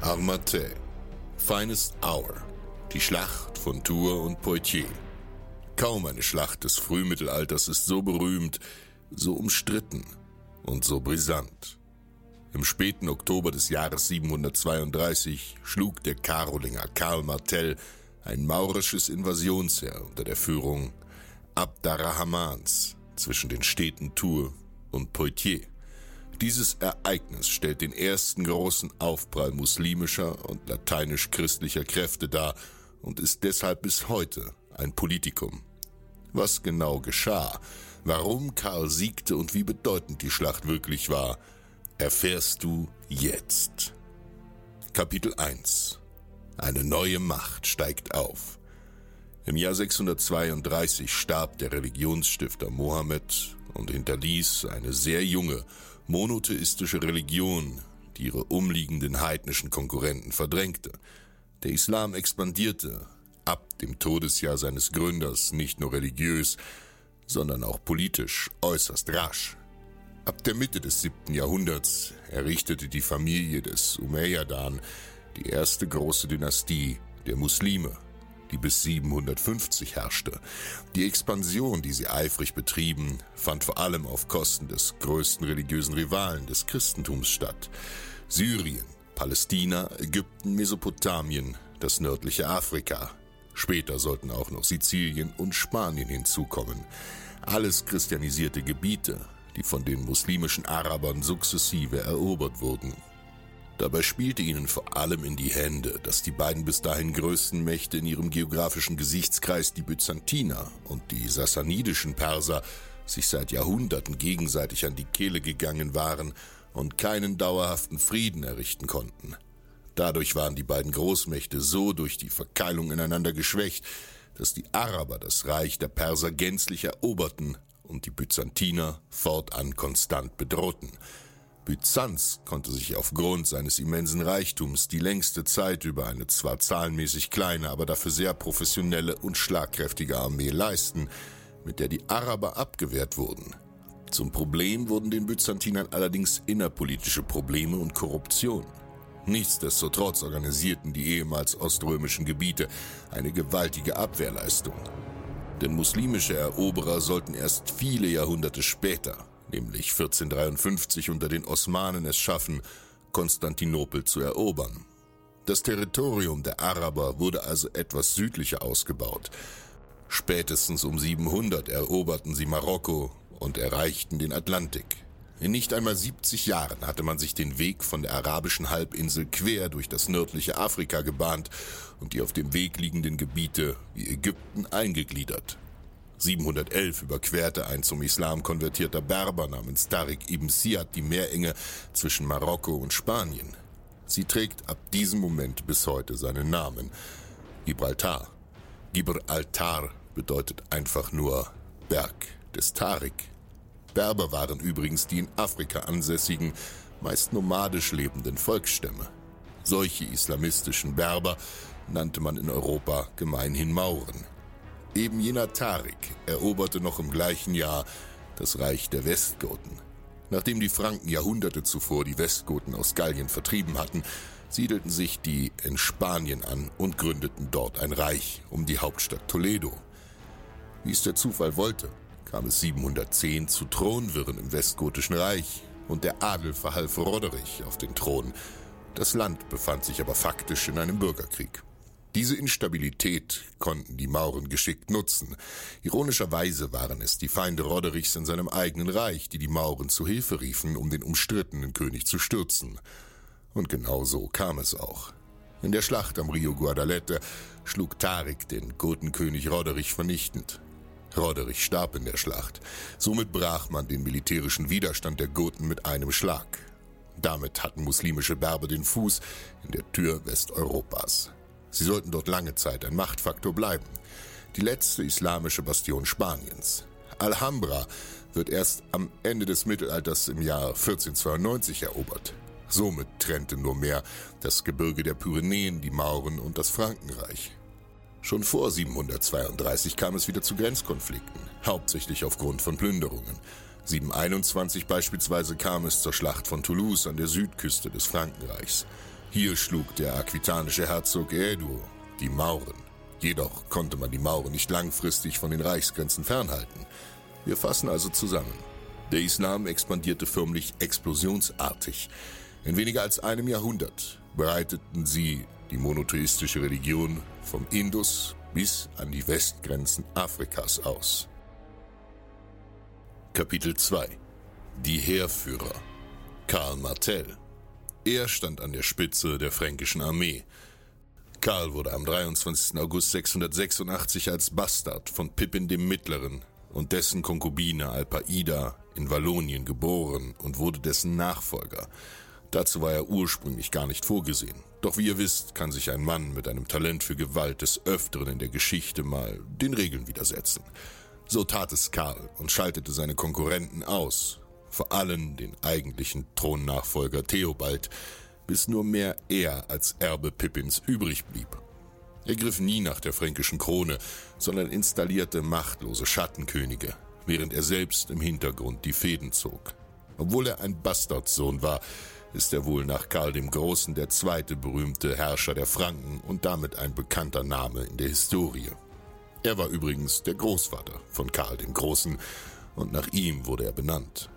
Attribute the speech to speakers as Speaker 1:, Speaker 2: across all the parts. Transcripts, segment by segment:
Speaker 1: Armate, Finest Hour, die Schlacht von Tours und Poitiers. Kaum eine Schlacht des Frühmittelalters ist so berühmt, so umstritten und so brisant. Im späten Oktober des Jahres 732 schlug der Karolinger Karl Martell ein maurisches Invasionsheer unter der Führung Abdarrahmans zwischen den Städten Tours und Poitiers. Dieses Ereignis stellt den ersten großen Aufprall muslimischer und lateinisch-christlicher Kräfte dar und ist deshalb bis heute ein Politikum. Was genau geschah, warum Karl siegte und wie bedeutend die Schlacht wirklich war, erfährst du jetzt. Kapitel 1 Eine neue Macht steigt auf. Im Jahr 632 starb der Religionsstifter Mohammed und hinterließ eine sehr junge, monotheistische Religion, die ihre umliegenden heidnischen Konkurrenten verdrängte. Der Islam expandierte ab dem Todesjahr seines Gründers nicht nur religiös, sondern auch politisch äußerst rasch. Ab der Mitte des siebten Jahrhunderts errichtete die Familie des Umayyadan die erste große Dynastie der Muslime, die bis 750 herrschte. Die Expansion, die sie eifrig betrieben, fand vor allem auf Kosten des größten religiösen Rivalen des Christentums statt. Syrien, Palästina, Ägypten, Mesopotamien, das nördliche Afrika. Später sollten auch noch Sizilien und Spanien hinzukommen. Alles christianisierte Gebiete, die von den muslimischen Arabern sukzessive erobert wurden. Dabei spielte ihnen vor allem in die Hände, dass die beiden bis dahin größten Mächte in ihrem geografischen Gesichtskreis, die Byzantiner und die sassanidischen Perser, sich seit Jahrhunderten gegenseitig an die Kehle gegangen waren und keinen dauerhaften Frieden errichten konnten. Dadurch waren die beiden Großmächte so durch die Verkeilung ineinander geschwächt, dass die Araber das Reich der Perser gänzlich eroberten und die Byzantiner fortan konstant bedrohten. Byzanz konnte sich aufgrund seines immensen Reichtums die längste Zeit über eine zwar zahlenmäßig kleine, aber dafür sehr professionelle und schlagkräftige Armee leisten, mit der die Araber abgewehrt wurden. Zum Problem wurden den Byzantinern allerdings innerpolitische Probleme und Korruption. Nichtsdestotrotz organisierten die ehemals oströmischen Gebiete eine gewaltige Abwehrleistung. Denn muslimische Eroberer sollten erst viele Jahrhunderte später nämlich 1453 unter den Osmanen es schaffen, Konstantinopel zu erobern. Das Territorium der Araber wurde also etwas südlicher ausgebaut. Spätestens um 700 eroberten sie Marokko und erreichten den Atlantik. In nicht einmal 70 Jahren hatte man sich den Weg von der arabischen Halbinsel quer durch das nördliche Afrika gebahnt und die auf dem Weg liegenden Gebiete wie Ägypten eingegliedert. 711 überquerte ein zum Islam konvertierter Berber namens Tariq ibn Siyad die Meerenge zwischen Marokko und Spanien. Sie trägt ab diesem Moment bis heute seinen Namen. Gibraltar. Gibraltar bedeutet einfach nur Berg des Tariq. Berber waren übrigens die in Afrika ansässigen, meist nomadisch lebenden Volksstämme. Solche islamistischen Berber nannte man in Europa gemeinhin Mauren. Eben jener Tarik eroberte noch im gleichen Jahr das Reich der Westgoten. Nachdem die Franken Jahrhunderte zuvor die Westgoten aus Gallien vertrieben hatten, siedelten sich die in Spanien an und gründeten dort ein Reich um die Hauptstadt Toledo. Wie es der Zufall wollte, kam es 710 zu Thronwirren im Westgotischen Reich und der Adel verhalf Roderich auf den Thron. Das Land befand sich aber faktisch in einem Bürgerkrieg. Diese Instabilität konnten die Mauren geschickt nutzen. Ironischerweise waren es die Feinde Roderichs in seinem eigenen Reich, die die Mauren zu Hilfe riefen, um den umstrittenen König zu stürzen. Und genau so kam es auch. In der Schlacht am Rio Guadalete schlug Tarik den Gotenkönig Roderich vernichtend. Roderich starb in der Schlacht. Somit brach man den militärischen Widerstand der Goten mit einem Schlag. Damit hatten muslimische Berber den Fuß in der Tür Westeuropas. Sie sollten dort lange Zeit ein Machtfaktor bleiben. Die letzte islamische Bastion Spaniens. Alhambra wird erst am Ende des Mittelalters im Jahr 1492 erobert. Somit trennte nur mehr das Gebirge der Pyrenäen die Mauren und das Frankenreich. Schon vor 732 kam es wieder zu Grenzkonflikten, hauptsächlich aufgrund von Plünderungen. 721 beispielsweise kam es zur Schlacht von Toulouse an der Südküste des Frankenreichs. Hier schlug der aquitanische Herzog Edo die Mauren. Jedoch konnte man die Mauren nicht langfristig von den Reichsgrenzen fernhalten. Wir fassen also zusammen. Der Islam expandierte förmlich explosionsartig. In weniger als einem Jahrhundert breiteten sie die monotheistische Religion vom Indus bis an die Westgrenzen Afrikas aus. Kapitel 2 Die Heerführer Karl Martell Er stand an der Spitze der fränkischen Armee. Karl wurde am 23. August 686 als Bastard von Pippin dem Mittleren und dessen Konkubine Alpaida in Wallonien geboren und wurde dessen Nachfolger. Dazu war er ursprünglich gar nicht vorgesehen. Doch wie ihr wisst, kann sich ein Mann mit einem Talent für Gewalt des Öfteren in der Geschichte mal den Regeln widersetzen. So tat es Karl und schaltete seine Konkurrenten aus, vor allem den eigentlichen Thronnachfolger Theobald, bis nur mehr er als Erbe Pippins übrig blieb. Er griff nie nach der fränkischen Krone, sondern installierte machtlose Schattenkönige, während er selbst im Hintergrund die Fäden zog. Obwohl er ein Bastardsohn war, ist er wohl nach Karl dem Großen der zweite berühmte Herrscher der Franken und damit ein bekannter Name in der Historie. Er war übrigens der Großvater von Karl dem Großen und nach ihm wurde er benannt.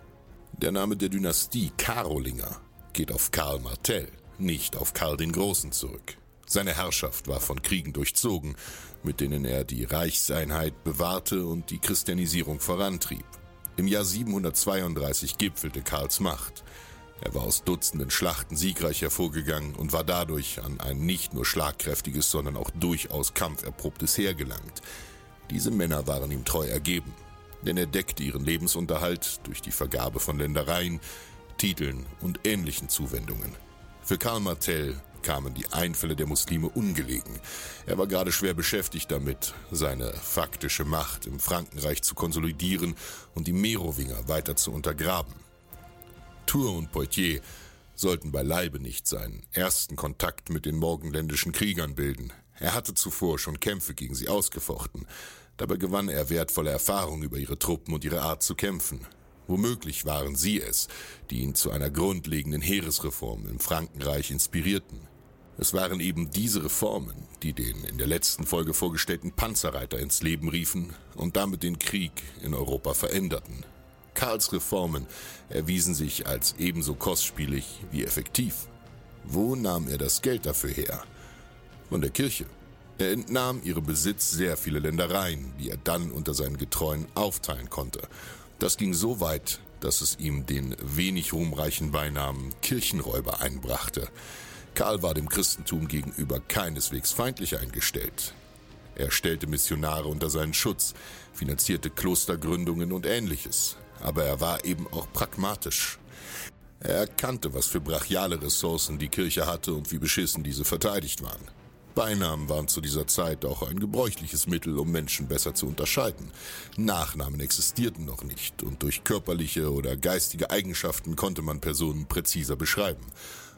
Speaker 1: Der Name der Dynastie Karolinger geht auf Karl Martell, nicht auf Karl den Großen zurück. Seine Herrschaft war von Kriegen durchzogen, mit denen er die Reichseinheit bewahrte und die Christianisierung vorantrieb. Im Jahr 732 gipfelte Karls Macht. Er war aus Dutzenden Schlachten siegreich hervorgegangen und war dadurch an ein nicht nur schlagkräftiges, sondern auch durchaus kampferprobtes Heer gelangt. Diese Männer waren ihm treu ergeben, denn er deckte ihren Lebensunterhalt durch die Vergabe von Ländereien, Titeln und ähnlichen Zuwendungen. Für Karl Martell kamen die Einfälle der Muslime ungelegen. Er war gerade schwer beschäftigt damit, seine faktische Macht im Frankenreich zu konsolidieren und die Merowinger weiter zu untergraben. Tour und Poitiers sollten beileibe nicht seinen ersten Kontakt mit den morgenländischen Kriegern bilden. Er hatte zuvor schon Kämpfe gegen sie ausgefochten. Dabei gewann er wertvolle Erfahrung über ihre Truppen und ihre Art zu kämpfen. Womöglich waren sie es, die ihn zu einer grundlegenden Heeresreform im Frankenreich inspirierten. Es waren eben diese Reformen, die den in der letzten Folge vorgestellten Panzerreiter ins Leben riefen und damit den Krieg in Europa veränderten. Karls Reformen erwiesen sich als ebenso kostspielig wie effektiv. Wo nahm er das Geld dafür her? Von der Kirche. Er entnahm ihrem Besitz sehr viele Ländereien, die er dann unter seinen Getreuen aufteilen konnte. Das ging so weit, dass es ihm den wenig ruhmreichen Beinamen Kirchenräuber einbrachte. Karl war dem Christentum gegenüber keineswegs feindlich eingestellt. Er stellte Missionare unter seinen Schutz, finanzierte Klostergründungen und ähnliches aber er war eben auch pragmatisch. Er erkannte, was für brachiale Ressourcen die Kirche hatte und wie beschissen diese verteidigt waren. Beinamen waren zu dieser Zeit auch ein gebräuchliches Mittel, um Menschen besser zu unterscheiden. Nachnamen existierten noch nicht und durch körperliche oder geistige Eigenschaften konnte man Personen präziser beschreiben.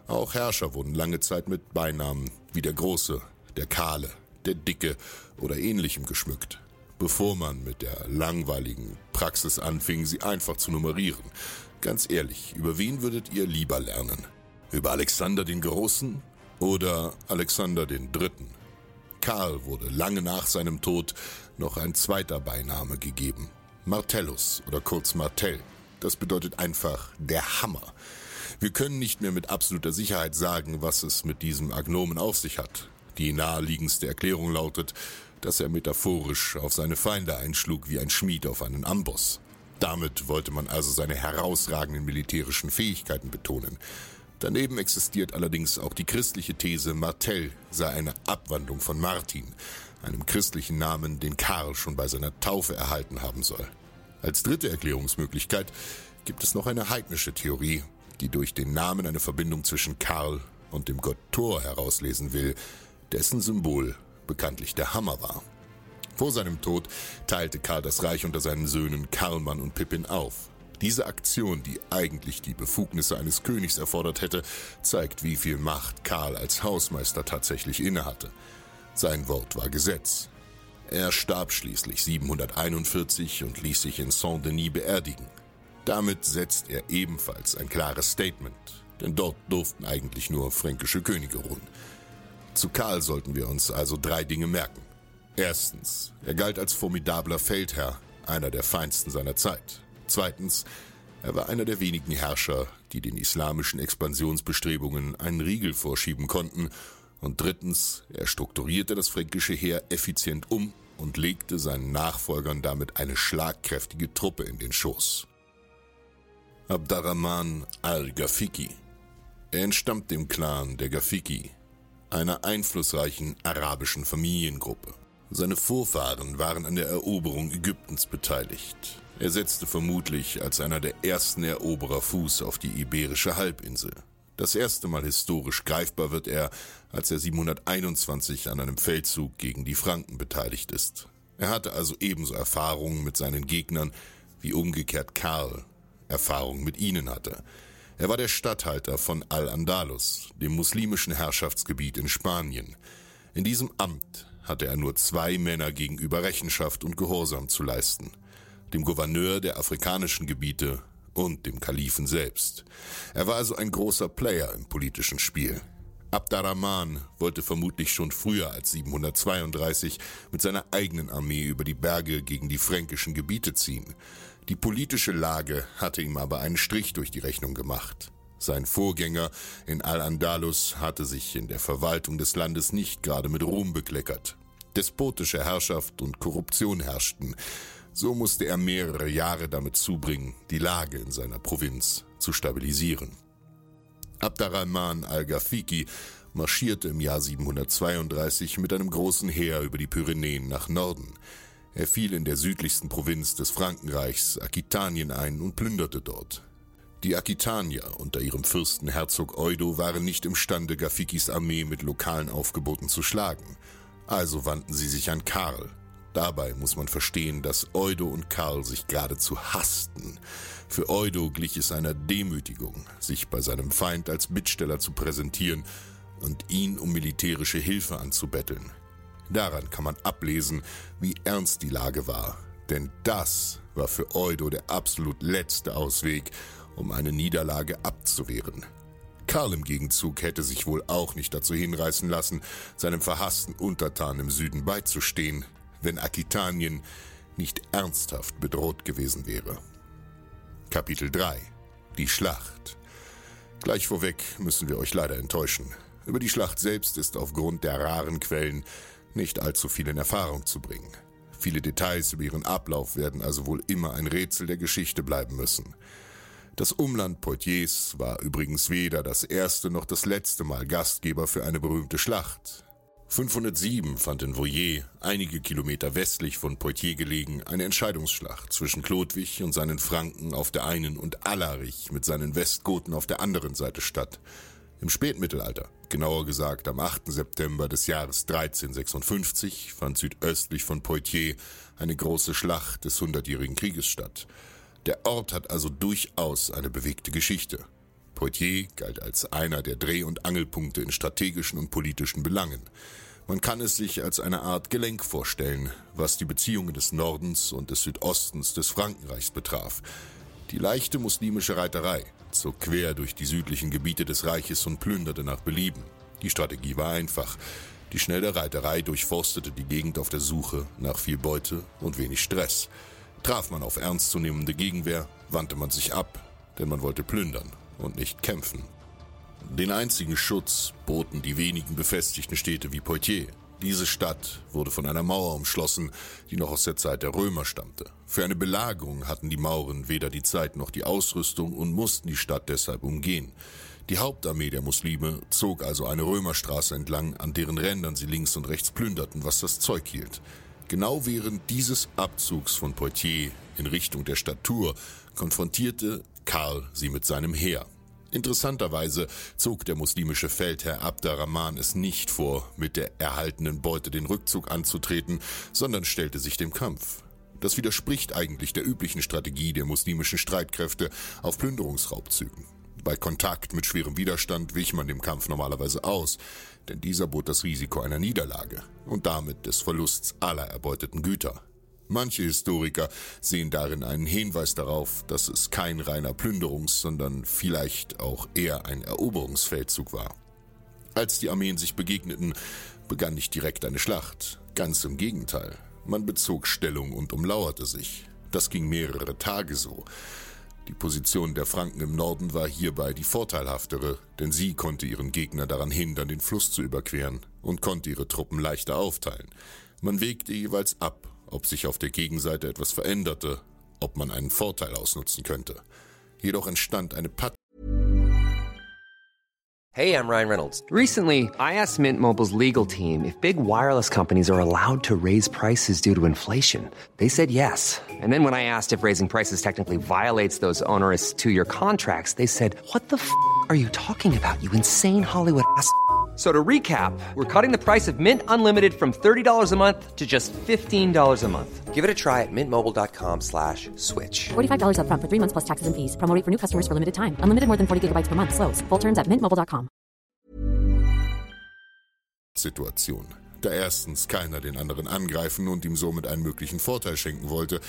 Speaker 1: Auch Herrscher wurden lange Zeit mit Beinamen wie der Große, der Kahle, der Dicke oder ähnlichem geschmückt bevor man mit der langweiligen Praxis anfing, sie einfach zu nummerieren. Ganz ehrlich, über wen würdet ihr lieber lernen? Über Alexander den Großen oder Alexander Dritten? Karl wurde lange nach seinem Tod noch ein zweiter Beiname gegeben. Martellus oder kurz Martell. Das bedeutet einfach der Hammer. Wir können nicht mehr mit absoluter Sicherheit sagen, was es mit diesem Agnomen auf sich hat. Die naheliegendste Erklärung lautet, dass er metaphorisch auf seine Feinde einschlug wie ein Schmied auf einen Amboss. Damit wollte man also seine herausragenden militärischen Fähigkeiten betonen. Daneben existiert allerdings auch die christliche These, Martell sei eine Abwandlung von Martin, einem christlichen Namen, den Karl schon bei seiner Taufe erhalten haben soll. Als dritte Erklärungsmöglichkeit gibt es noch eine heidnische Theorie, die durch den Namen eine Verbindung zwischen Karl und dem Gott Thor herauslesen will, dessen Symbol bekanntlich der Hammer war. Vor seinem Tod teilte Karl das Reich unter seinen Söhnen Karlmann und Pippin auf. Diese Aktion, die eigentlich die Befugnisse eines Königs erfordert hätte, zeigt, wie viel Macht Karl als Hausmeister tatsächlich innehatte. Sein Wort war Gesetz. Er starb schließlich 741 und ließ sich in Saint-Denis beerdigen. Damit setzt er ebenfalls ein klares Statement, denn dort durften eigentlich nur fränkische Könige ruhen. Zu Karl sollten wir uns also drei Dinge merken. Erstens, er galt als formidabler Feldherr, einer der feinsten seiner Zeit. Zweitens, er war einer der wenigen Herrscher, die den islamischen Expansionsbestrebungen einen Riegel vorschieben konnten. Und drittens, er strukturierte das fränkische Heer effizient um und legte seinen Nachfolgern damit eine schlagkräftige Truppe in den Schoß. Abdarrahman al-Gafiki. Er entstammt dem Clan der Gafiki, einer einflussreichen arabischen Familiengruppe. Seine Vorfahren waren an der Eroberung Ägyptens beteiligt. Er setzte vermutlich als einer der ersten Eroberer Fuß auf die iberische Halbinsel. Das erste Mal historisch greifbar wird er, als er 721 an einem Feldzug gegen die Franken beteiligt ist. Er hatte also ebenso Erfahrungen mit seinen Gegnern, wie umgekehrt Karl Erfahrung mit ihnen hatte. Er war der Statthalter von Al-Andalus, dem muslimischen Herrschaftsgebiet in Spanien. In diesem Amt hatte er nur zwei Männer gegenüber Rechenschaft und Gehorsam zu leisten, dem Gouverneur der afrikanischen Gebiete und dem Kalifen selbst. Er war also ein großer Player im politischen Spiel. Abdarrahman wollte vermutlich schon früher als 732 mit seiner eigenen Armee über die Berge gegen die fränkischen Gebiete ziehen. Die politische Lage hatte ihm aber einen Strich durch die Rechnung gemacht. Sein Vorgänger in Al-Andalus hatte sich in der Verwaltung des Landes nicht gerade mit Ruhm bekleckert. Despotische Herrschaft und Korruption herrschten. So musste er mehrere Jahre damit zubringen, die Lage in seiner Provinz zu stabilisieren. Abdarrahman al-Gafiki marschierte im Jahr 732 mit einem großen Heer über die Pyrenäen nach Norden. Er fiel in der südlichsten Provinz des Frankenreichs, Aquitanien, ein und plünderte dort. Die Aquitanier unter ihrem Fürsten Herzog Eudo waren nicht imstande, Gafikis Armee mit lokalen Aufgeboten zu schlagen. Also wandten sie sich an Karl. Dabei muss man verstehen, dass Eudo und Karl sich geradezu hassten. Für Eudo glich es einer Demütigung, sich bei seinem Feind als Bittsteller zu präsentieren und ihn um militärische Hilfe anzubetteln. Daran kann man ablesen, wie ernst die Lage war. Denn das war für Eudo der absolut letzte Ausweg, um eine Niederlage abzuwehren. Karl im Gegenzug hätte sich wohl auch nicht dazu hinreißen lassen, seinem verhassten Untertan im Süden beizustehen, wenn Aquitanien nicht ernsthaft bedroht gewesen wäre. Kapitel 3 Die Schlacht Gleich vorweg müssen wir euch leider enttäuschen. Über die Schlacht selbst ist aufgrund der raren Quellen nicht allzu viel in Erfahrung zu bringen. Viele Details über ihren Ablauf werden also wohl immer ein Rätsel der Geschichte bleiben müssen. Das Umland Poitiers war übrigens weder das erste noch das letzte Mal Gastgeber für eine berühmte Schlacht. 507 fand in Voyer, einige Kilometer westlich von Poitiers gelegen, eine Entscheidungsschlacht zwischen Chlodwig und seinen Franken auf der einen und Allarich mit seinen Westgoten auf der anderen Seite statt. Im Spätmittelalter, genauer gesagt am 8. September des Jahres 1356, fand südöstlich von Poitiers eine große Schlacht des Hundertjährigen Krieges statt. Der Ort hat also durchaus eine bewegte Geschichte. Poitiers galt als einer der Dreh- und Angelpunkte in strategischen und politischen Belangen. Man kann es sich als eine Art Gelenk vorstellen, was die Beziehungen des Nordens und des Südostens des Frankenreichs betraf. Die leichte muslimische Reiterei zog quer durch die südlichen Gebiete des Reiches und plünderte nach Belieben. Die Strategie war einfach. Die schnelle Reiterei durchforstete die Gegend auf der Suche nach viel Beute und wenig Stress. Traf man auf ernstzunehmende Gegenwehr, wandte man sich ab, denn man wollte plündern und nicht kämpfen. Den einzigen Schutz boten die wenigen befestigten Städte wie Poitiers. Diese Stadt wurde von einer Mauer umschlossen, die noch aus der Zeit der Römer stammte. Für eine Belagerung hatten die Mauren weder die Zeit noch die Ausrüstung und mussten die Stadt deshalb umgehen. Die Hauptarmee der Muslime zog also eine Römerstraße entlang, an deren Rändern sie links und rechts plünderten, was das Zeug hielt. Genau während dieses Abzugs von Poitiers in Richtung der Stadt Tours konfrontierte Karl sie mit seinem Heer. Interessanterweise zog der muslimische Feldherr Abderrahman es nicht vor, mit der erhaltenen Beute den Rückzug anzutreten, sondern stellte sich dem Kampf. Das widerspricht eigentlich der üblichen Strategie der muslimischen Streitkräfte auf Plünderungsraubzügen. Bei Kontakt mit schwerem Widerstand wich man dem Kampf normalerweise aus, denn dieser bot das Risiko einer Niederlage und damit des Verlusts aller erbeuteten Güter. Manche Historiker sehen darin einen Hinweis darauf, dass es kein reiner Plünderungs-, sondern vielleicht auch eher ein Eroberungsfeldzug war. Als die Armeen sich begegneten, begann nicht direkt eine Schlacht. Ganz im Gegenteil. Man bezog Stellung und umlauerte sich. Das ging mehrere Tage so. Die Position der Franken im Norden war hierbei die vorteilhaftere, denn sie konnte ihren Gegner daran hindern, den Fluss zu überqueren und konnte ihre Truppen leichter aufteilen. Man wägte jeweils ab, ob sich auf der Gegenseite etwas veränderte, ob man einen Vorteil ausnutzen könnte. Jedoch entstand eine Pat
Speaker 2: Hey, I'm Ryan Reynolds. Recently, I asked Mint Mobile's legal team if big wireless companies are allowed to raise prices due to inflation. They said yes. And then when I asked if raising prices technically violates those onerous two-year contracts, they said, "What the f*** are you talking about? You insane Hollywood ass." So to recap, we're cutting the price of Mint Unlimited from $30 a month to just $15 a month. Give it a try at mintmobile.com slash switch.
Speaker 3: $45 upfront for three months plus taxes and fees. Promo rate for new customers for limited time. Unlimited more than 40 gigabytes per month. Slows. Full terms at mintmobile.com.
Speaker 1: Situation, da erstens keiner den anderen angreifen und ihm somit einen möglichen Vorteil schenken wollte,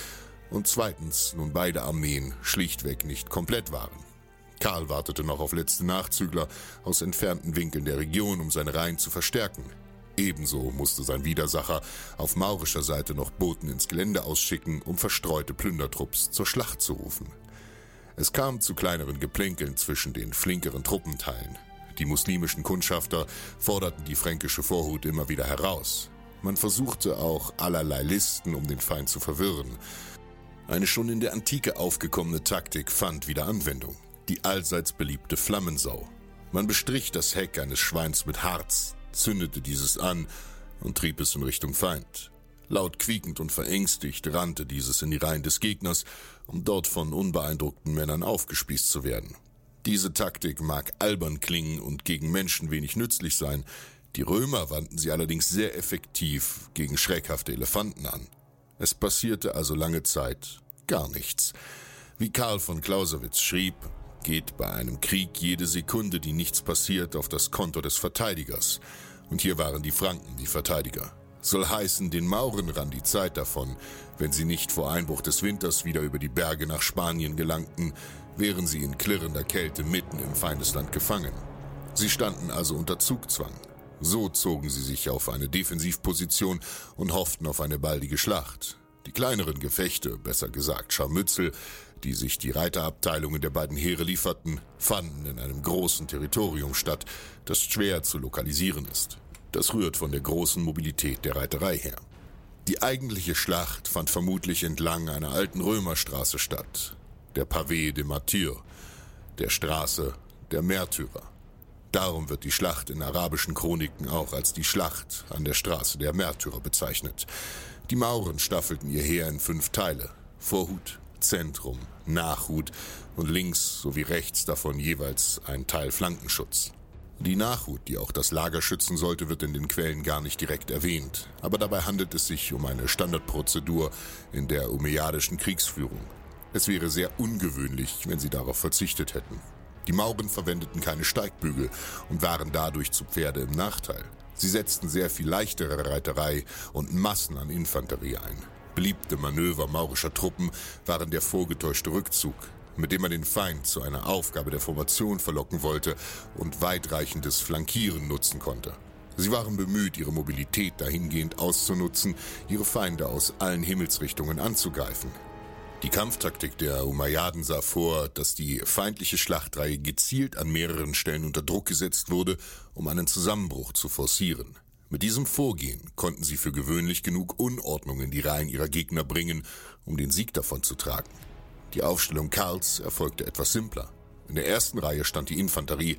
Speaker 1: und zweitens nun beide Armeen schlichtweg nicht komplett waren. Karl wartete noch auf letzte Nachzügler aus entfernten Winkeln der Region, um seine Reihen zu verstärken. Ebenso musste sein Widersacher auf maurischer Seite noch Boten ins Gelände ausschicken, um verstreute Plündertrupps zur Schlacht zu rufen. Es kam zu kleineren Geplänkeln zwischen den flinkeren Truppenteilen. Die muslimischen Kundschafter forderten die fränkische Vorhut immer wieder heraus. Man versuchte auch allerlei Listen, um den Feind zu verwirren. Eine schon in der Antike aufgekommene Taktik fand wieder Anwendung die allseits beliebte Flammensau. Man bestrich das Heck eines Schweins mit Harz, zündete dieses an und trieb es in Richtung Feind. Laut quiekend und verängstigt rannte dieses in die Reihen des Gegners, um dort von unbeeindruckten Männern aufgespießt zu werden. Diese Taktik mag albern klingen und gegen Menschen wenig nützlich sein, die Römer wandten sie allerdings sehr effektiv gegen schreckhafte Elefanten an. Es passierte also lange Zeit gar nichts. Wie Karl von Clausewitz schrieb, geht bei einem Krieg jede Sekunde, die nichts passiert, auf das Konto des Verteidigers. Und hier waren die Franken die Verteidiger. Soll heißen, den Mauren rann die Zeit davon, wenn sie nicht vor Einbruch des Winters wieder über die Berge nach Spanien gelangten, wären sie in klirrender Kälte mitten im Feindesland gefangen. Sie standen also unter Zugzwang. So zogen sie sich auf eine Defensivposition und hofften auf eine baldige Schlacht. Die kleineren Gefechte, besser gesagt Scharmützel, die sich die Reiterabteilungen der beiden Heere lieferten, fanden in einem großen Territorium statt, das schwer zu lokalisieren ist. Das rührt von der großen Mobilität der Reiterei her. Die eigentliche Schlacht fand vermutlich entlang einer alten Römerstraße statt, der Pavé de Martyr, der Straße der Märtyrer. Darum wird die Schlacht in arabischen Chroniken auch als die Schlacht an der Straße der Märtyrer bezeichnet. Die Mauren staffelten ihr Heer in fünf Teile. Vorhut, Zentrum, Nachhut und links sowie rechts davon jeweils ein Teil Flankenschutz. Die Nachhut, die auch das Lager schützen sollte, wird in den Quellen gar nicht direkt erwähnt, aber dabei handelt es sich um eine Standardprozedur in der umeyyadischen Kriegsführung. Es wäre sehr ungewöhnlich, wenn sie darauf verzichtet hätten. Die Mauren verwendeten keine Steigbügel und waren dadurch zu Pferde im Nachteil. Sie setzten sehr viel leichtere Reiterei und Massen an Infanterie ein. Beliebte Manöver maurischer Truppen waren der vorgetäuschte Rückzug, mit dem man den Feind zu einer Aufgabe der Formation verlocken wollte und weitreichendes Flankieren nutzen konnte. Sie waren bemüht, ihre Mobilität dahingehend auszunutzen, ihre Feinde aus allen Himmelsrichtungen anzugreifen. Die Kampftaktik der Umayyaden sah vor, dass die feindliche Schlachtreihe gezielt an mehreren Stellen unter Druck gesetzt wurde, um einen Zusammenbruch zu forcieren. Mit diesem Vorgehen konnten sie für gewöhnlich genug Unordnung in die Reihen ihrer Gegner bringen, um den Sieg davon zu tragen. Die Aufstellung Karls erfolgte etwas simpler. In der ersten Reihe stand die Infanterie,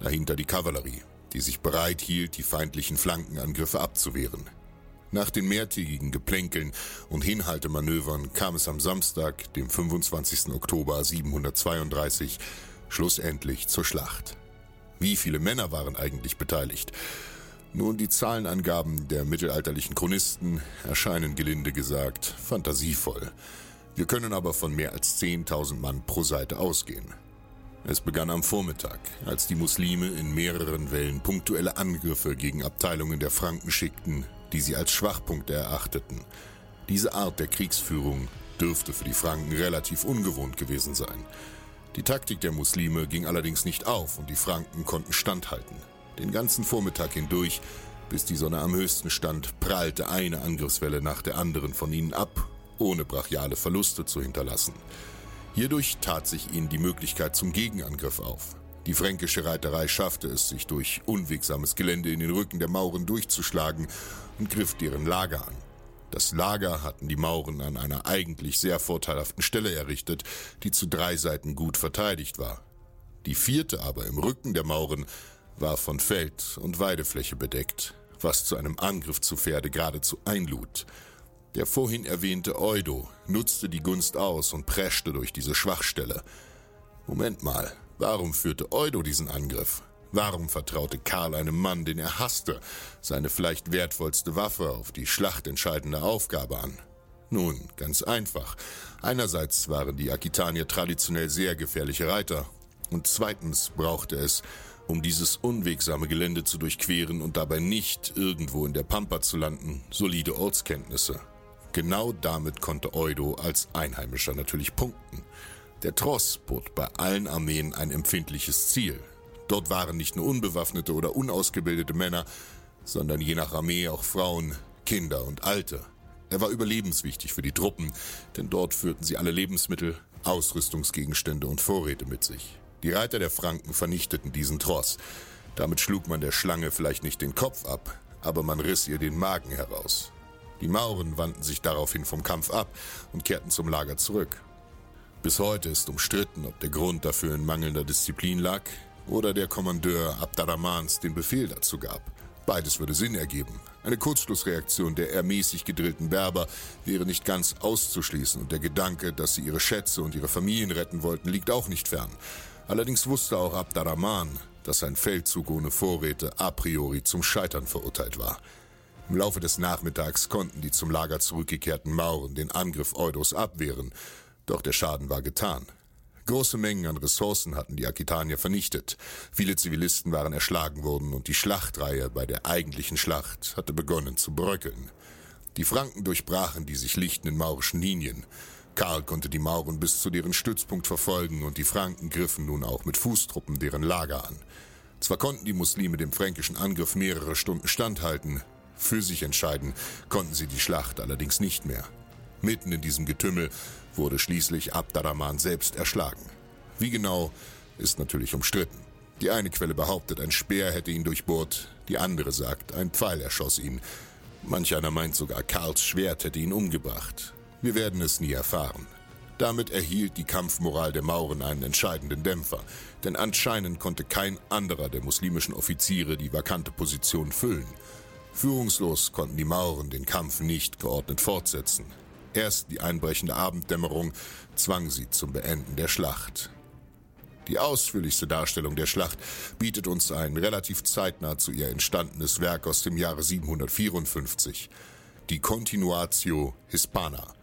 Speaker 1: dahinter die Kavallerie, die sich bereit hielt, die feindlichen Flankenangriffe abzuwehren. Nach den mehrtägigen Geplänkeln und Hinhaltemanövern kam es am Samstag, dem 25. Oktober 732, schlussendlich zur Schlacht. Wie viele Männer waren eigentlich beteiligt? Nun, die Zahlenangaben der mittelalterlichen Chronisten erscheinen gelinde gesagt fantasievoll. Wir können aber von mehr als 10.000 Mann pro Seite ausgehen. Es begann am Vormittag, als die Muslime in mehreren Wellen punktuelle Angriffe gegen Abteilungen der Franken schickten, die sie als Schwachpunkte erachteten. Diese Art der Kriegsführung dürfte für die Franken relativ ungewohnt gewesen sein. Die Taktik der Muslime ging allerdings nicht auf und die Franken konnten standhalten. Den ganzen Vormittag hindurch, bis die Sonne am höchsten stand, prallte eine Angriffswelle nach der anderen von ihnen ab, ohne brachiale Verluste zu hinterlassen. Hierdurch tat sich ihnen die Möglichkeit zum Gegenangriff auf. Die fränkische Reiterei schaffte es, sich durch unwegsames Gelände in den Rücken der Mauren durchzuschlagen und griff deren Lager an. Das Lager hatten die Mauren an einer eigentlich sehr vorteilhaften Stelle errichtet, die zu drei Seiten gut verteidigt war. Die vierte aber im Rücken der Mauren war von Feld- und Weidefläche bedeckt, was zu einem Angriff zu Pferde geradezu einlud. Der vorhin erwähnte Eudo nutzte die Gunst aus und preschte durch diese Schwachstelle. Moment mal, warum führte Eudo diesen Angriff? Warum vertraute Karl einem Mann, den er hasste, seine vielleicht wertvollste Waffe auf die schlachtentscheidende Aufgabe an? Nun, ganz einfach. Einerseits waren die Aquitanier traditionell sehr gefährliche Reiter, und zweitens brauchte es, um dieses unwegsame Gelände zu durchqueren und dabei nicht irgendwo in der Pampa zu landen, solide Ortskenntnisse. Genau damit konnte Eudo als Einheimischer natürlich punkten. Der Tross bot bei allen Armeen ein empfindliches Ziel. Dort waren nicht nur unbewaffnete oder unausgebildete Männer, sondern je nach Armee auch Frauen, Kinder und Alte. Er war überlebenswichtig für die Truppen, denn dort führten sie alle Lebensmittel, Ausrüstungsgegenstände und Vorräte mit sich. Die Reiter der Franken vernichteten diesen Tross. Damit schlug man der Schlange vielleicht nicht den Kopf ab, aber man riss ihr den Magen heraus. Die Mauren wandten sich daraufhin vom Kampf ab und kehrten zum Lager zurück. Bis heute ist umstritten, ob der Grund dafür in mangelnder Disziplin lag oder der Kommandeur Abdarrahmans den Befehl dazu gab. Beides würde Sinn ergeben. Eine Kurzschlussreaktion der eher mäßig gedrillten Berber wäre nicht ganz auszuschließen und der Gedanke, dass sie ihre Schätze und ihre Familien retten wollten, liegt auch nicht fern. Allerdings wusste auch Abdarrahman, dass ein Feldzug ohne Vorräte a priori zum Scheitern verurteilt war. Im Laufe des Nachmittags konnten die zum Lager zurückgekehrten Mauren den Angriff Eudos abwehren, doch der Schaden war getan. Große Mengen an Ressourcen hatten die Aquitanier vernichtet, viele Zivilisten waren erschlagen worden und die Schlachtreihe bei der eigentlichen Schlacht hatte begonnen zu bröckeln. Die Franken durchbrachen die sich lichtenden maurischen Linien, Karl konnte die Mauren bis zu deren Stützpunkt verfolgen und die Franken griffen nun auch mit Fußtruppen deren Lager an. Zwar konnten die Muslime dem fränkischen Angriff mehrere Stunden standhalten, für sich entscheiden konnten sie die Schlacht allerdings nicht mehr. Mitten in diesem Getümmel wurde schließlich Abdarrahman selbst erschlagen. Wie genau, ist natürlich umstritten. Die eine Quelle behauptet, ein Speer hätte ihn durchbohrt, die andere sagt, ein Pfeil erschoss ihn. Manch einer meint sogar, Karls Schwert hätte ihn umgebracht. Wir werden es nie erfahren. Damit erhielt die Kampfmoral der Mauren einen entscheidenden Dämpfer, denn anscheinend konnte kein anderer der muslimischen Offiziere die vakante Position füllen. Führungslos konnten die Mauren den Kampf nicht geordnet fortsetzen. Erst die einbrechende Abenddämmerung zwang sie zum Beenden der Schlacht. Die ausführlichste Darstellung der Schlacht bietet uns ein relativ zeitnah zu ihr entstandenes Werk aus dem Jahre 754, die Continuatio Hispana,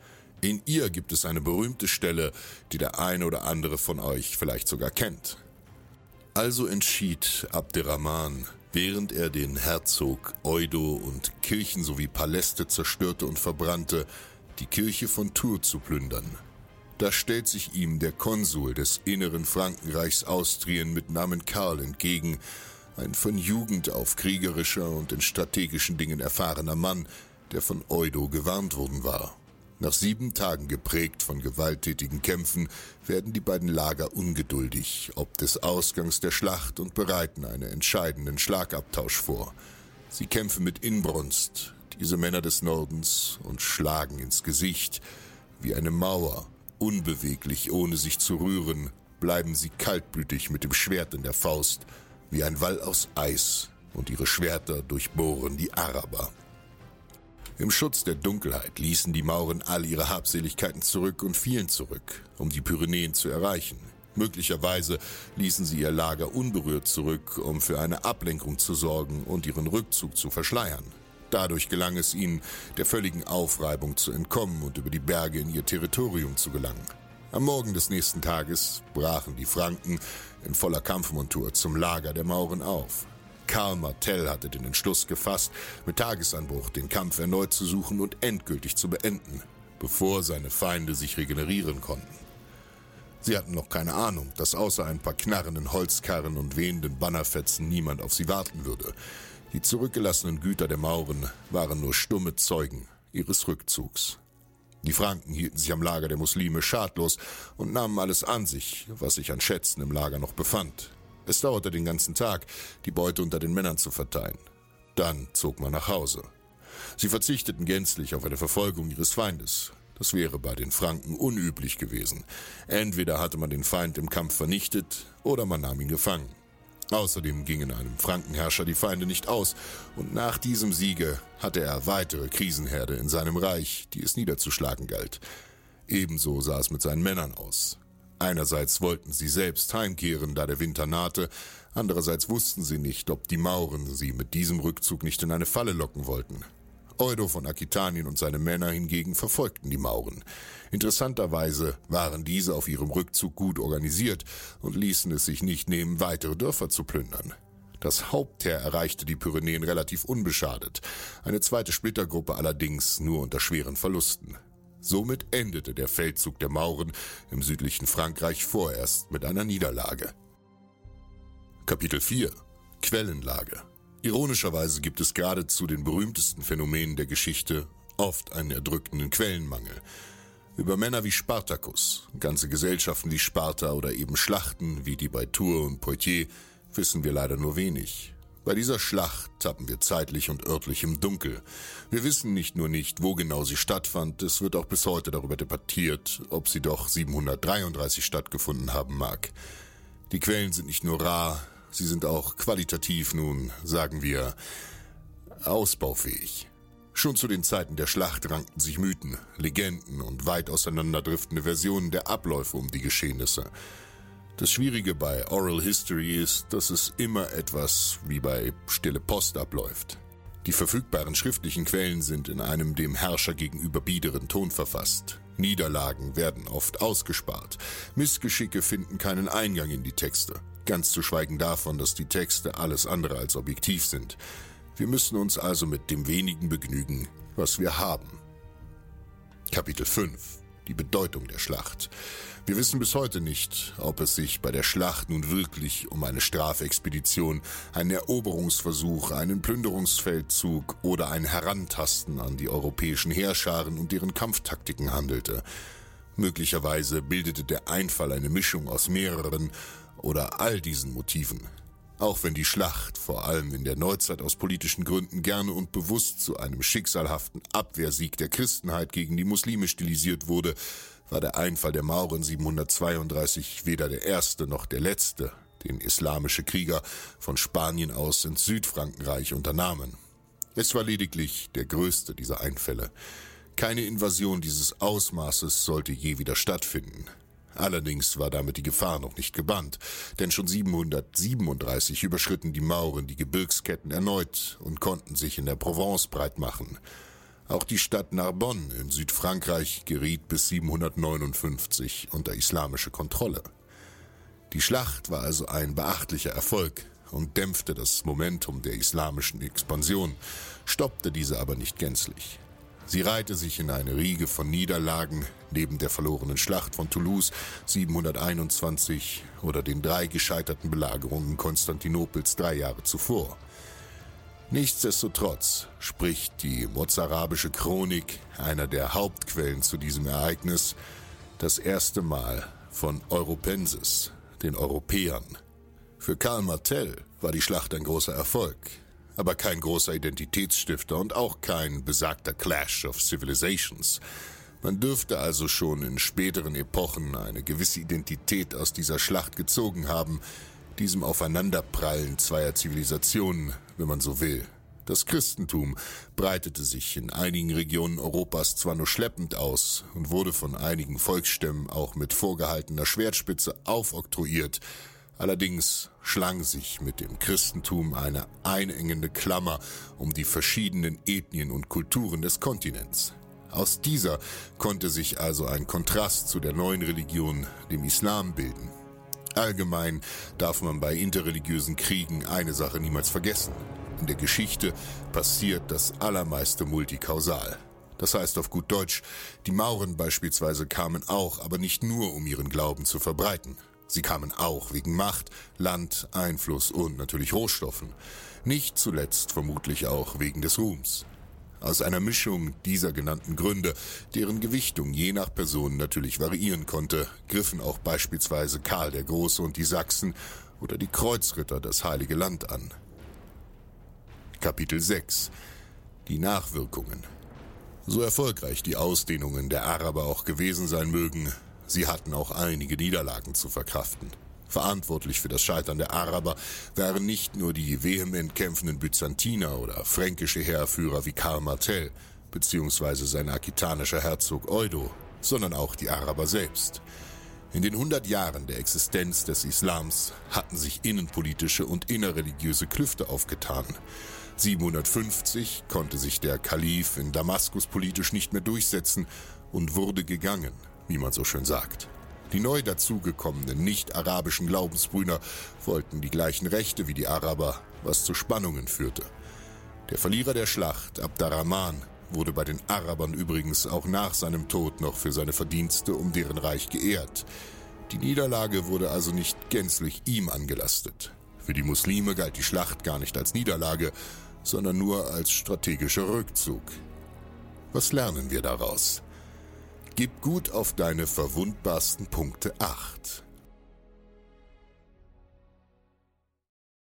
Speaker 1: in ihr gibt es eine berühmte Stelle, die der eine oder andere von euch vielleicht sogar kennt. Also entschied Abderrahman, während er den Herzog Eudo und Kirchen sowie Paläste zerstörte und verbrannte, die Kirche von Tours zu plündern. Da stellt sich ihm der Konsul des inneren Frankenreichs Austrien mit Namen Karl entgegen, ein von Jugend auf kriegerischer und in strategischen Dingen erfahrener Mann, der von Eudo gewarnt worden war. Nach sieben Tagen geprägt von gewalttätigen Kämpfen werden die beiden Lager ungeduldig ob des Ausgangs der Schlacht und bereiten einen entscheidenden Schlagabtausch vor. Sie kämpfen mit Inbrunst, diese Männer des Nordens, und schlagen ins Gesicht. Wie eine Mauer, unbeweglich, ohne sich zu rühren, bleiben sie kaltblütig mit dem Schwert in der Faust, wie ein Wall aus Eis, und ihre Schwerter durchbohren die Araber. Im Schutz der Dunkelheit ließen die Mauren all ihre Habseligkeiten zurück und fielen zurück, um die Pyrenäen zu erreichen. Möglicherweise ließen sie ihr Lager unberührt zurück, um für eine Ablenkung zu sorgen und ihren Rückzug zu verschleiern. Dadurch gelang es ihnen, der völligen Aufreibung zu entkommen und über die Berge in ihr Territorium zu gelangen. Am Morgen des nächsten Tages brachen die Franken in voller Kampfmontur zum Lager der Mauren auf. Karl Martell hatte den Entschluss gefasst, mit Tagesanbruch den Kampf erneut zu suchen und endgültig zu beenden, bevor seine Feinde sich regenerieren konnten. Sie hatten noch keine Ahnung, dass außer ein paar knarrenden Holzkarren und wehenden Bannerfetzen niemand auf sie warten würde. Die zurückgelassenen Güter der Mauren waren nur stumme Zeugen ihres Rückzugs. Die Franken hielten sich am Lager der Muslime schadlos und nahmen alles an sich, was sich an Schätzen im Lager noch befand. Es dauerte den ganzen Tag, die Beute unter den Männern zu verteilen. Dann zog man nach Hause. Sie verzichteten gänzlich auf eine Verfolgung ihres Feindes. Das wäre bei den Franken unüblich gewesen. Entweder hatte man den Feind im Kampf vernichtet oder man nahm ihn gefangen. Außerdem gingen einem Frankenherrscher die Feinde nicht aus, und nach diesem Siege hatte er weitere Krisenherde in seinem Reich, die es niederzuschlagen galt. Ebenso sah es mit seinen Männern aus. Einerseits wollten sie selbst heimkehren, da der Winter nahte, andererseits wussten sie nicht, ob die Mauren sie mit diesem Rückzug nicht in eine Falle locken wollten. Eudo von Aquitanien und seine Männer hingegen verfolgten die Mauren. Interessanterweise waren diese auf ihrem Rückzug gut organisiert und ließen es sich nicht nehmen, weitere Dörfer zu plündern. Das Hauptheer erreichte die Pyrenäen relativ unbeschadet, eine zweite Splittergruppe allerdings nur unter schweren Verlusten. Somit endete der Feldzug der Mauren im südlichen Frankreich vorerst mit einer Niederlage. Kapitel 4 Quellenlage Ironischerweise gibt es gerade zu den berühmtesten Phänomenen der Geschichte oft einen erdrückenden Quellenmangel. Über Männer wie Spartacus, ganze Gesellschaften wie Sparta oder eben Schlachten wie die bei Tours und Poitiers wissen wir leider nur wenig. Bei dieser Schlacht tappen wir zeitlich und örtlich im Dunkel. Wir wissen nicht nur nicht, wo genau sie stattfand, es wird auch bis heute darüber debattiert, ob sie doch 733 stattgefunden haben mag. Die Quellen sind nicht nur rar, Sie sind auch qualitativ nun, sagen wir, ausbaufähig. Schon zu den Zeiten der Schlacht rankten sich Mythen, Legenden und weit auseinanderdriftende Versionen der Abläufe um die Geschehnisse. Das Schwierige bei Oral History ist, dass es immer etwas wie bei stille Post abläuft. Die verfügbaren schriftlichen Quellen sind in einem dem Herrscher gegenüber biederen Ton verfasst. Niederlagen werden oft ausgespart. Missgeschicke finden keinen Eingang in die Texte. Ganz zu schweigen davon, dass die Texte alles andere als objektiv sind. Wir müssen uns also mit dem wenigen begnügen, was wir haben. Kapitel 5 Die Bedeutung der Schlacht. Wir wissen bis heute nicht, ob es sich bei der Schlacht nun wirklich um eine Strafexpedition, einen Eroberungsversuch, einen Plünderungsfeldzug oder ein Herantasten an die europäischen Heerscharen und deren Kampftaktiken handelte. Möglicherweise bildete der Einfall eine Mischung aus mehreren oder all diesen Motiven. Auch wenn die Schlacht, vor allem in der Neuzeit aus politischen Gründen gerne und bewusst zu einem schicksalhaften Abwehrsieg der Christenheit gegen die Muslime stilisiert wurde, war der Einfall der Mauren 732 weder der erste noch der letzte, den islamische Krieger von Spanien aus ins Südfrankenreich unternahmen. Es war lediglich der größte dieser Einfälle. Keine Invasion dieses Ausmaßes sollte je wieder stattfinden. Allerdings war damit die Gefahr noch nicht gebannt, denn schon 737 überschritten die Mauren die Gebirgsketten erneut und konnten sich in der Provence breit machen. Auch die Stadt Narbonne in Südfrankreich geriet bis 759 unter islamische Kontrolle. Die Schlacht war also ein beachtlicher Erfolg und dämpfte das Momentum der islamischen Expansion, stoppte diese aber nicht gänzlich. Sie reihte sich in eine Riege von Niederlagen neben der verlorenen Schlacht von Toulouse 721 oder den drei gescheiterten Belagerungen Konstantinopels drei Jahre zuvor. Nichtsdestotrotz spricht die mozarabische Chronik, einer der Hauptquellen zu diesem Ereignis, das erste Mal von Europensis, den Europäern. Für Karl Martell war die Schlacht ein großer Erfolg aber kein großer Identitätsstifter und auch kein besagter Clash of Civilizations. Man dürfte also schon in späteren Epochen eine gewisse Identität aus dieser Schlacht gezogen haben, diesem Aufeinanderprallen zweier Zivilisationen, wenn man so will. Das Christentum breitete sich in einigen Regionen Europas zwar nur schleppend aus und wurde von einigen Volksstämmen auch mit vorgehaltener Schwertspitze aufoktroyiert, allerdings schlang sich mit dem Christentum eine einengende Klammer um die verschiedenen Ethnien und Kulturen des Kontinents. Aus dieser konnte sich also ein Kontrast zu der neuen Religion, dem Islam, bilden. Allgemein darf man bei interreligiösen Kriegen eine Sache niemals vergessen. In der Geschichte passiert das allermeiste multikausal. Das heißt auf gut Deutsch, die Mauren beispielsweise kamen auch, aber nicht nur, um ihren Glauben zu verbreiten. Sie kamen auch wegen Macht, Land, Einfluss und natürlich Rohstoffen. Nicht zuletzt vermutlich auch wegen des Ruhms. Aus einer Mischung dieser genannten Gründe, deren Gewichtung je nach Person natürlich variieren konnte, griffen auch beispielsweise Karl der Große und die Sachsen oder die Kreuzritter das Heilige Land an. Kapitel 6 Die Nachwirkungen So erfolgreich die Ausdehnungen der Araber auch gewesen sein mögen, sie hatten auch einige Niederlagen zu verkraften. Verantwortlich für das Scheitern der Araber waren nicht nur die vehement kämpfenden Byzantiner oder fränkische Heerführer wie Karl Martell beziehungsweise sein akitanischer Herzog Eudo, sondern auch die Araber selbst. In den hundert Jahren der Existenz des Islams hatten sich innenpolitische und innerreligiöse Klüfte aufgetan. 750 konnte sich der Kalif in Damaskus politisch nicht mehr durchsetzen und wurde gegangen, wie man so schön sagt. Die neu dazugekommenen nicht-arabischen Glaubensbrüder wollten die gleichen Rechte wie die Araber, was zu Spannungen führte. Der Verlierer der Schlacht, Abdarrahman, wurde bei den Arabern übrigens auch nach seinem Tod noch für seine Verdienste um deren Reich geehrt. Die Niederlage wurde also nicht gänzlich ihm angelastet. Für die Muslime galt die Schlacht gar nicht als Niederlage, sondern nur als strategischer Rückzug. Was lernen wir daraus? Gib gut auf deine verwundbarsten Punkte acht.